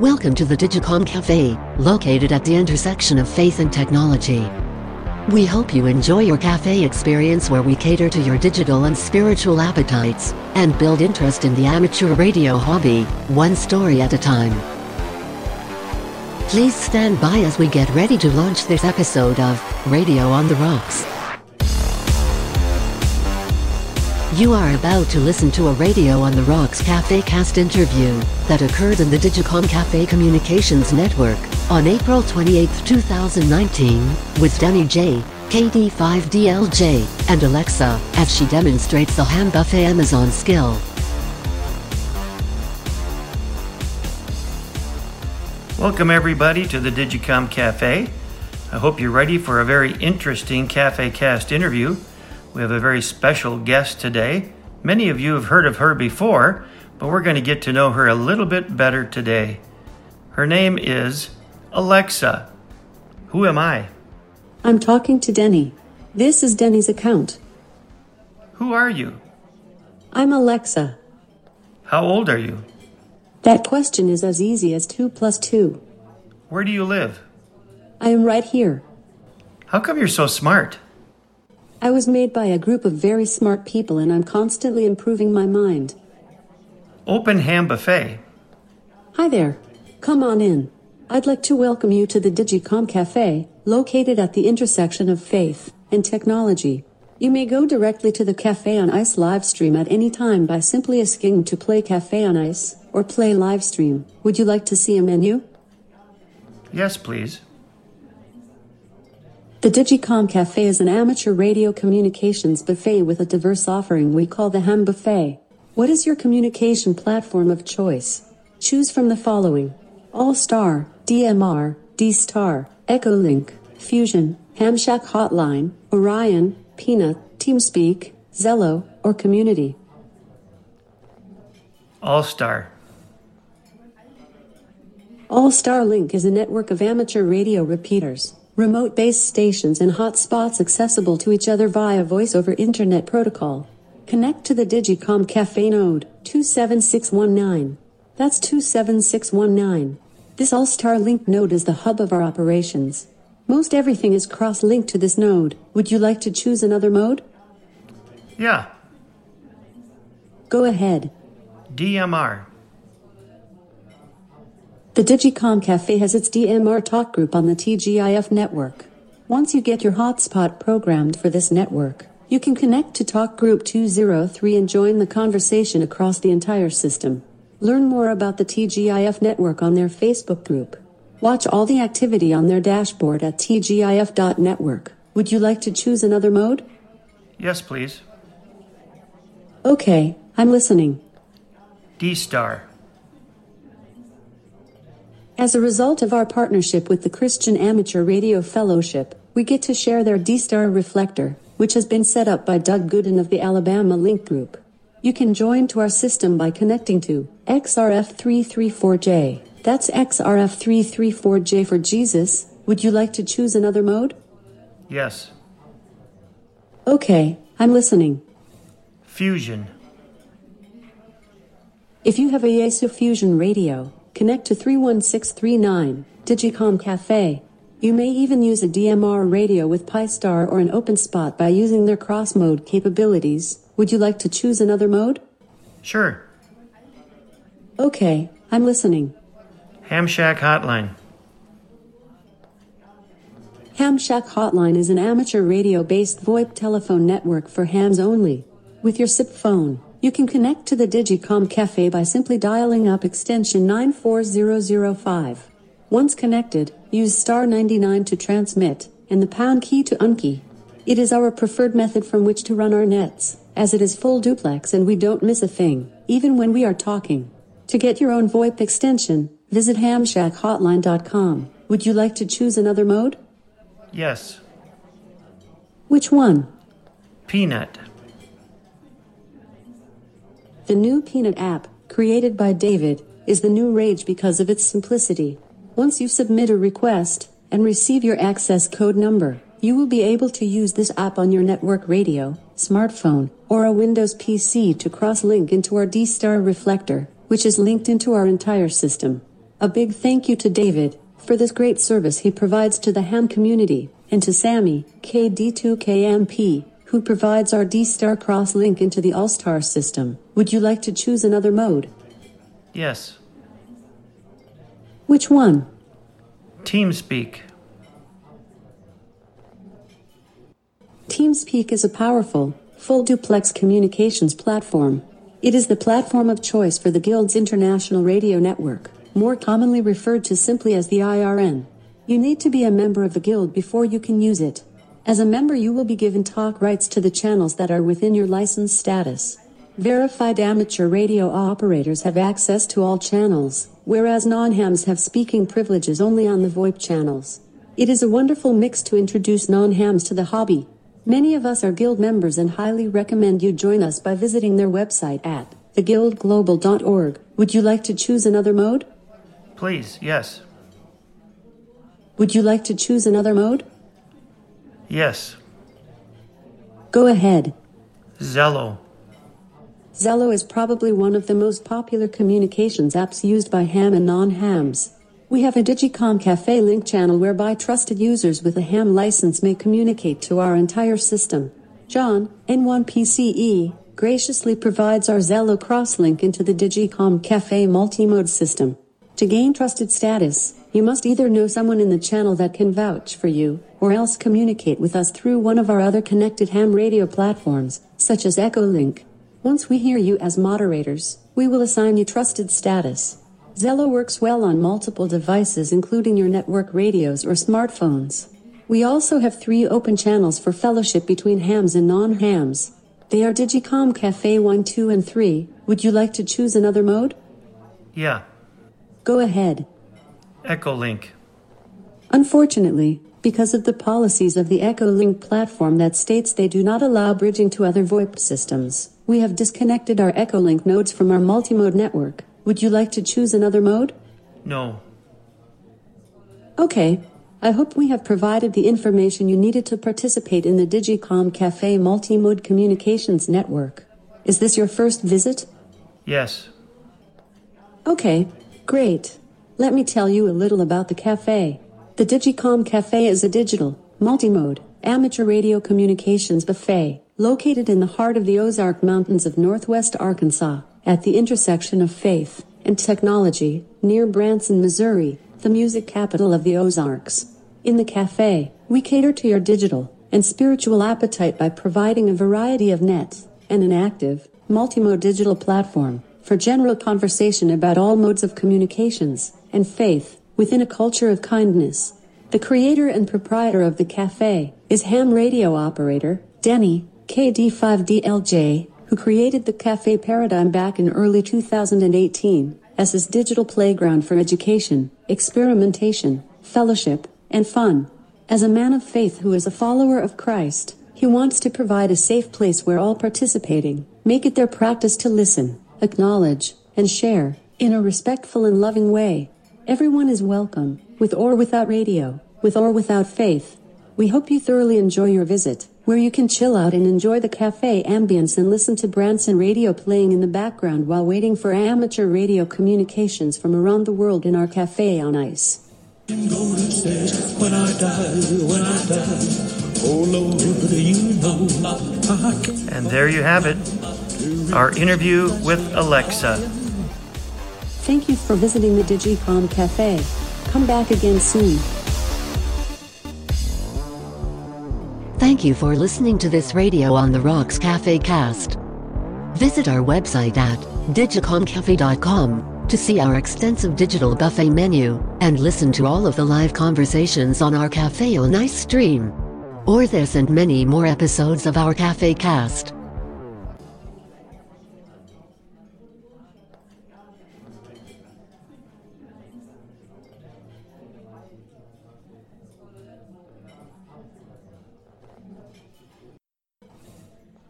Welcome to the Digicom Cafe, located at the intersection of faith and technology. We hope you enjoy your cafe experience where we cater to your digital and spiritual appetites and build interest in the amateur radio hobby, one story at a time. Please stand by as we get ready to launch this episode of Radio on the Rocks. You are about to listen to a Radio on the Rocks Cafe Cast interview that occurred in the Digicom Cafe Communications Network on April 28, 2019, with Denny J, KD5DLJ, and Alexa as she demonstrates the ham buffet Amazon skill. Welcome, everybody, to the Digicom Cafe. I hope you're ready for a very interesting Cafe Cast interview. We have a very special guest today. Many of you have heard of her before, but we're going to get to know her a little bit better today. Her name is Alexa. Who am I? I'm talking to Denny. This is Denny's account. Who are you? I'm Alexa. How old are you? That question is as easy as 2 plus 2. Where do you live? I am right here. How come you're so smart? I was made by a group of very smart people and I'm constantly improving my mind. Open Ham Buffet. Hi there. Come on in. I'd like to welcome you to the Digicom Cafe, located at the intersection of faith and technology. You may go directly to the Cafe on Ice live stream at any time by simply asking to play Cafe on Ice or play live stream. Would you like to see a menu? Yes, please. The Digicom Cafe is an amateur radio communications buffet with a diverse offering we call the Ham Buffet. What is your communication platform of choice? Choose from the following All Star, DMR, D Star, Echolink, Fusion, Hamshack Hotline, Orion, Peanut, TeamSpeak, Zello, or Community. All Star. All Star Link is a network of amateur radio repeaters, remote base stations, and hotspots accessible to each other via voice over Internet Protocol. Connect to the Digicom Cafe node 27619. That's 27619. This All Star Link node is the hub of our operations. Most everything is cross linked to this node. Would you like to choose another mode? Yeah, Go ahead. DMR. The Digicom Cafe has its DMR talk group on the TGIF network. Once you get your hotspot programmed for this network, you can connect to Talk Group 203 and join the conversation across the entire system. Learn more about the TGIF network on their Facebook group. Watch all the activity on their dashboard at tgif.network. Would you like to choose another mode? Yes, please. Okay, I'm listening. D Star. As a result of our partnership with the Christian Amateur Radio Fellowship, we get to share their D-Star reflector, which has been set up by Doug Gooden of the Alabama Link Group. You can join to our system by connecting to XRF334J. That's XRF334J for Jesus. Would you like to choose another mode? Yes. Okay, I'm listening. Fusion. If you have a Yaesu Fusion radio, connect to 31639 Digicom Cafe. You may even use a DMR radio with Pi-Star or an OpenSpot by using their cross mode capabilities. Would you like to choose another mode? Sure. Okay, I'm listening. Hamshack Hotline. Hamshack Hotline is an amateur radio based VoIP telephone network for hams only. With your SIP phone, you can connect to the Digicom Cafe by simply dialing up extension 94005. Once connected, use star 99 to transmit, and the pound key to unkey. It is our preferred method from which to run our nets, as it is full duplex and we don't miss a thing, even when we are talking. To get your own VoIP extension, visit hamshackhotline.com. Would you like to choose another mode? Yes. Which one? Peanut. The new Peanut app, created by David, is the new rage because of its simplicity. Once you submit a request and receive your access code number, you will be able to use this app on your network radio, smartphone, or a Windows PC to cross link into our D Star reflector, which is linked into our entire system. A big thank you to David for this great service he provides to the ham community, and to Sammy, KD2KMP, who provides our D-Star cross link into the All-Star system. Would you like to choose another mode? Yes. Which one? TeamSpeak. TeamSpeak is a powerful, full duplex communications platform. It is the platform of choice for the Guild's International Radio Network, more commonly referred to simply as the IRN. You need to be a member of the Guild before you can use it. As a member, you will be given talk rights to the channels that are within your license status. Verified amateur radio operators have access to all channels, whereas non-hams have speaking privileges only on the VoIP channels. It is a wonderful mix to introduce non-hams to the hobby. Many of us are guild members and highly recommend you join us by visiting their website at theguildglobal.org. Would you like to choose another mode? Please, yes. Would you like to choose another mode? Yes. Go ahead. Zello. Zello is probably one of the most popular communications apps used by ham and non-hams. We have a Digicom Cafe link channel whereby trusted users with a ham license may communicate to our entire system. John, N1PCE, graciously provides our Zello crosslink into the Digicom Cafe multimode system. To gain trusted status, you must either know someone in the channel that can vouch for you, or else communicate with us through one of our other connected ham radio platforms, such as Echolink. Once we hear you as moderators, we will assign you trusted status. Zello works well on multiple devices including your network radios or smartphones. We also have three open channels for fellowship between hams and non-hams. They are Digicom Cafe 1, 2, and 3. Would you like to choose another mode? Yeah. Go ahead. Echolink. Unfortunately, because of the policies of the Echolink platform that states they do not allow bridging to other VoIP systems, we have disconnected our Echolink nodes from our multimode network. Would you like to choose another mode? No. Okay. I hope we have provided the information you needed to participate in the Digicom Cafe multimode communications network. Is this your first visit? Yes. Okay, great. Let me tell you a little about the cafe. The Digicom Cafe is a digital, multimode, amateur radio communications buffet located in the heart of the Ozark Mountains of northwest Arkansas, at the intersection of faith and technology, near Branson, Missouri, the music capital of the Ozarks. In the cafe, we cater to your digital and spiritual appetite by providing a variety of nets and an active, multimode digital platform for general conversation about all modes of communications and faith within a culture of kindness. The creator and proprietor of the cafe is ham radio operator Denny KD5DLJ, who created the cafe paradigm back in early 2018 as his digital playground for education, experimentation, fellowship, and fun. As a man of faith who is a follower of Christ, he wants to provide a safe place where all participating make it their practice to listen, acknowledge, and share in a respectful and loving way. Everyone is welcome, with or without radio, with or without faith. We hope you thoroughly enjoy your visit, where you can chill out and enjoy the cafe ambience and listen to Branson radio playing in the background while waiting for amateur radio communications from around the world in our cafe on ice. And there you have it. Our interview with Alexa. Thank you for visiting the Digicom Cafe. Come back again soon. Thank you for listening to this radio on the Rocks Cafe cast. Visit our website at digicomcafe.com to see our extensive digital buffet menu and listen to all of the live conversations on our Cafe on Ice stream. Or this and many more episodes of our Cafe cast.